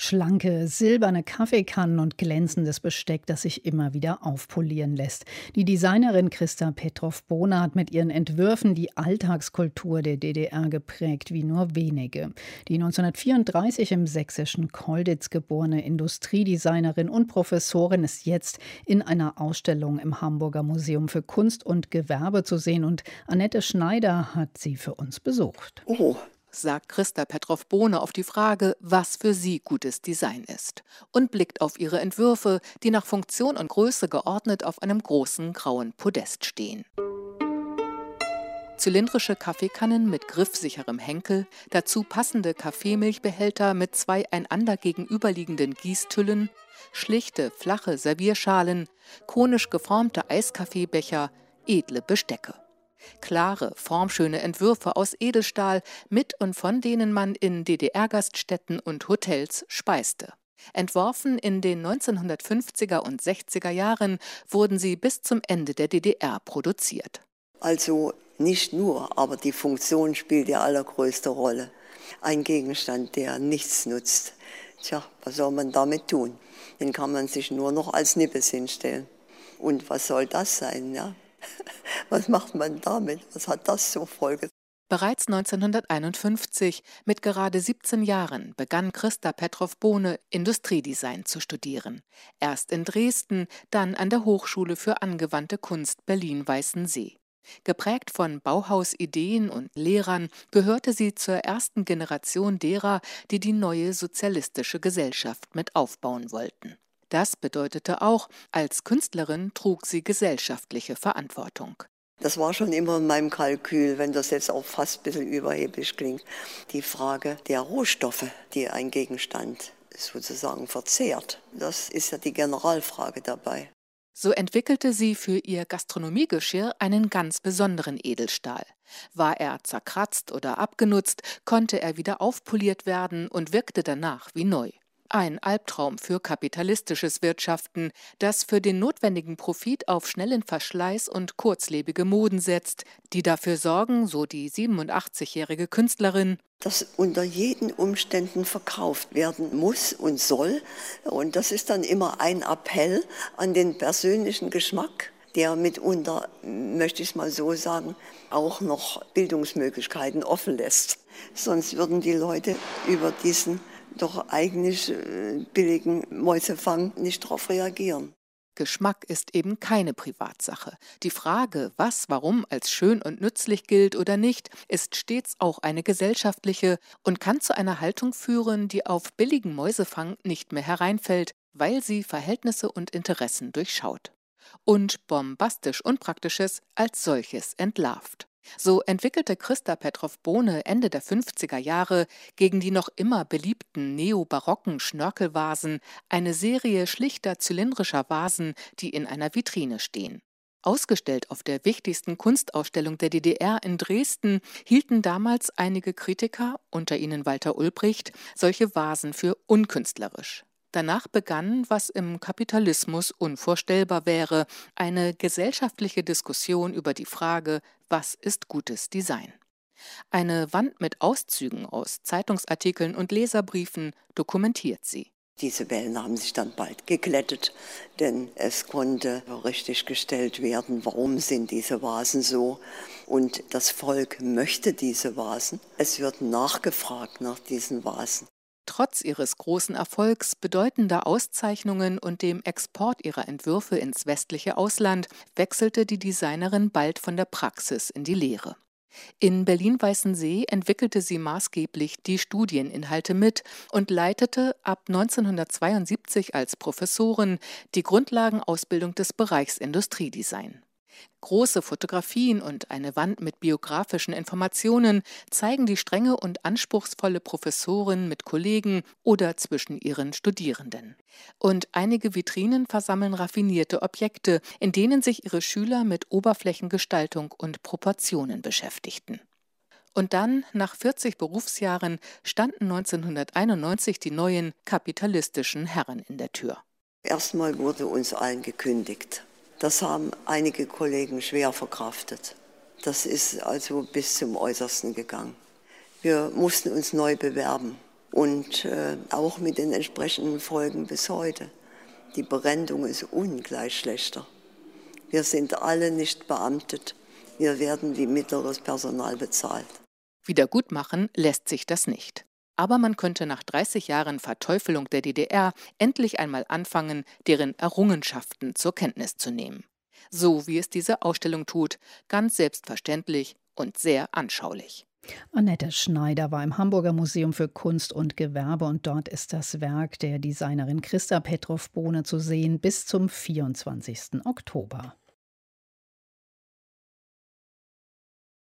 Schlanke, silberne Kaffeekannen und glänzendes Besteck, das sich immer wieder aufpolieren lässt. Die Designerin Christa Petrov-Bohner hat mit ihren Entwürfen die Alltagskultur der DDR geprägt wie nur wenige. Die 1934 im sächsischen Kolditz geborene Industriedesignerin und Professorin ist jetzt in einer Ausstellung im Hamburger Museum für Kunst und Gewerbe zu sehen und Annette Schneider hat sie für uns besucht. Oh, sagt Christa Petrov-Bohne auf die Frage, was für sie gutes Design ist und blickt auf ihre Entwürfe, die nach Funktion und Größe geordnet auf einem großen grauen Podest stehen. Zylindrische Kaffeekannen mit griffsicherem Henkel, dazu passende Kaffeemilchbehälter mit zwei einander gegenüberliegenden Gießtüllen, schlichte, flache Servierschalen, konisch geformte Eiskaffeebecher, edle Bestecke. Klare, formschöne Entwürfe aus Edelstahl, mit und von denen man in DDR-Gaststätten und Hotels speiste. Entworfen in den 1950er und 60er Jahren wurden sie bis zum Ende der DDR produziert. Also nicht nur, aber die Funktion spielt die allergrößte Rolle. Ein Gegenstand, der nichts nutzt. Tja, was soll man damit tun? Den kann man sich nur noch als Nippes hinstellen. Und was soll das sein? Ja? Was macht man damit? Was hat das zur Folge? Bereits 1951, mit gerade 17 Jahren, begann Christa Petrov-Bohne Industriedesign zu studieren. Erst in Dresden, dann an der Hochschule für angewandte Kunst Berlin-Weißensee. Geprägt von Bauhausideen und Lehrern gehörte sie zur ersten Generation derer, die die neue sozialistische Gesellschaft mit aufbauen wollten. Das bedeutete auch, als Künstlerin trug sie gesellschaftliche Verantwortung. Das war schon immer in meinem Kalkül, wenn das jetzt auch fast ein bisschen überheblich klingt. Die Frage der Rohstoffe, die ein Gegenstand sozusagen verzehrt. Das ist ja die Generalfrage dabei. So entwickelte sie für ihr Gastronomiegeschirr einen ganz besonderen Edelstahl. War er zerkratzt oder abgenutzt, konnte er wieder aufpoliert werden und wirkte danach wie neu. Ein Albtraum für kapitalistisches Wirtschaften, das für den notwendigen Profit auf schnellen Verschleiß und kurzlebige Moden setzt, die dafür sorgen, so die 87-jährige Künstlerin, dass unter jeden Umständen verkauft werden muss und soll. Und das ist dann immer ein Appell an den persönlichen Geschmack der mitunter, möchte ich es mal so sagen, auch noch Bildungsmöglichkeiten offen lässt. Sonst würden die Leute über diesen doch eigentlich äh, billigen Mäusefang nicht darauf reagieren. Geschmack ist eben keine Privatsache. Die Frage, was warum als schön und nützlich gilt oder nicht, ist stets auch eine gesellschaftliche und kann zu einer Haltung führen, die auf billigen Mäusefang nicht mehr hereinfällt, weil sie Verhältnisse und Interessen durchschaut. Und bombastisch Unpraktisches als solches entlarvt. So entwickelte Christa Petrov-Bohne Ende der 50er Jahre gegen die noch immer beliebten neobarocken Schnörkelvasen eine Serie schlichter zylindrischer Vasen, die in einer Vitrine stehen. Ausgestellt auf der wichtigsten Kunstausstellung der DDR in Dresden hielten damals einige Kritiker, unter ihnen Walter Ulbricht, solche Vasen für unkünstlerisch. Danach begann, was im Kapitalismus unvorstellbar wäre, eine gesellschaftliche Diskussion über die Frage, was ist gutes Design. Eine Wand mit Auszügen aus Zeitungsartikeln und Leserbriefen dokumentiert sie. Diese Wellen haben sich dann bald geglättet, denn es konnte richtig gestellt werden, warum sind diese Vasen so. Und das Volk möchte diese Vasen. Es wird nachgefragt nach diesen Vasen. Trotz ihres großen Erfolgs, bedeutender Auszeichnungen und dem Export ihrer Entwürfe ins westliche Ausland wechselte die Designerin bald von der Praxis in die Lehre. In Berlin-Weißensee entwickelte sie maßgeblich die Studieninhalte mit und leitete ab 1972 als Professorin die Grundlagenausbildung des Bereichs Industriedesign. Große Fotografien und eine Wand mit biografischen Informationen zeigen die strenge und anspruchsvolle Professorin mit Kollegen oder zwischen ihren Studierenden. Und einige Vitrinen versammeln raffinierte Objekte, in denen sich ihre Schüler mit Oberflächengestaltung und Proportionen beschäftigten. Und dann, nach 40 Berufsjahren, standen 1991 die neuen kapitalistischen Herren in der Tür. Erstmal wurde uns allen gekündigt. Das haben einige Kollegen schwer verkraftet. Das ist also bis zum Äußersten gegangen. Wir mussten uns neu bewerben und äh, auch mit den entsprechenden Folgen bis heute. Die Berendung ist ungleich schlechter. Wir sind alle nicht beamtet. Wir werden wie mittleres Personal bezahlt. Wiedergutmachen lässt sich das nicht. Aber man könnte nach 30 Jahren Verteufelung der DDR endlich einmal anfangen, deren Errungenschaften zur Kenntnis zu nehmen. So wie es diese Ausstellung tut, ganz selbstverständlich und sehr anschaulich. Annette Schneider war im Hamburger Museum für Kunst und Gewerbe und dort ist das Werk der Designerin Christa Petrov-Bohne zu sehen bis zum 24. Oktober.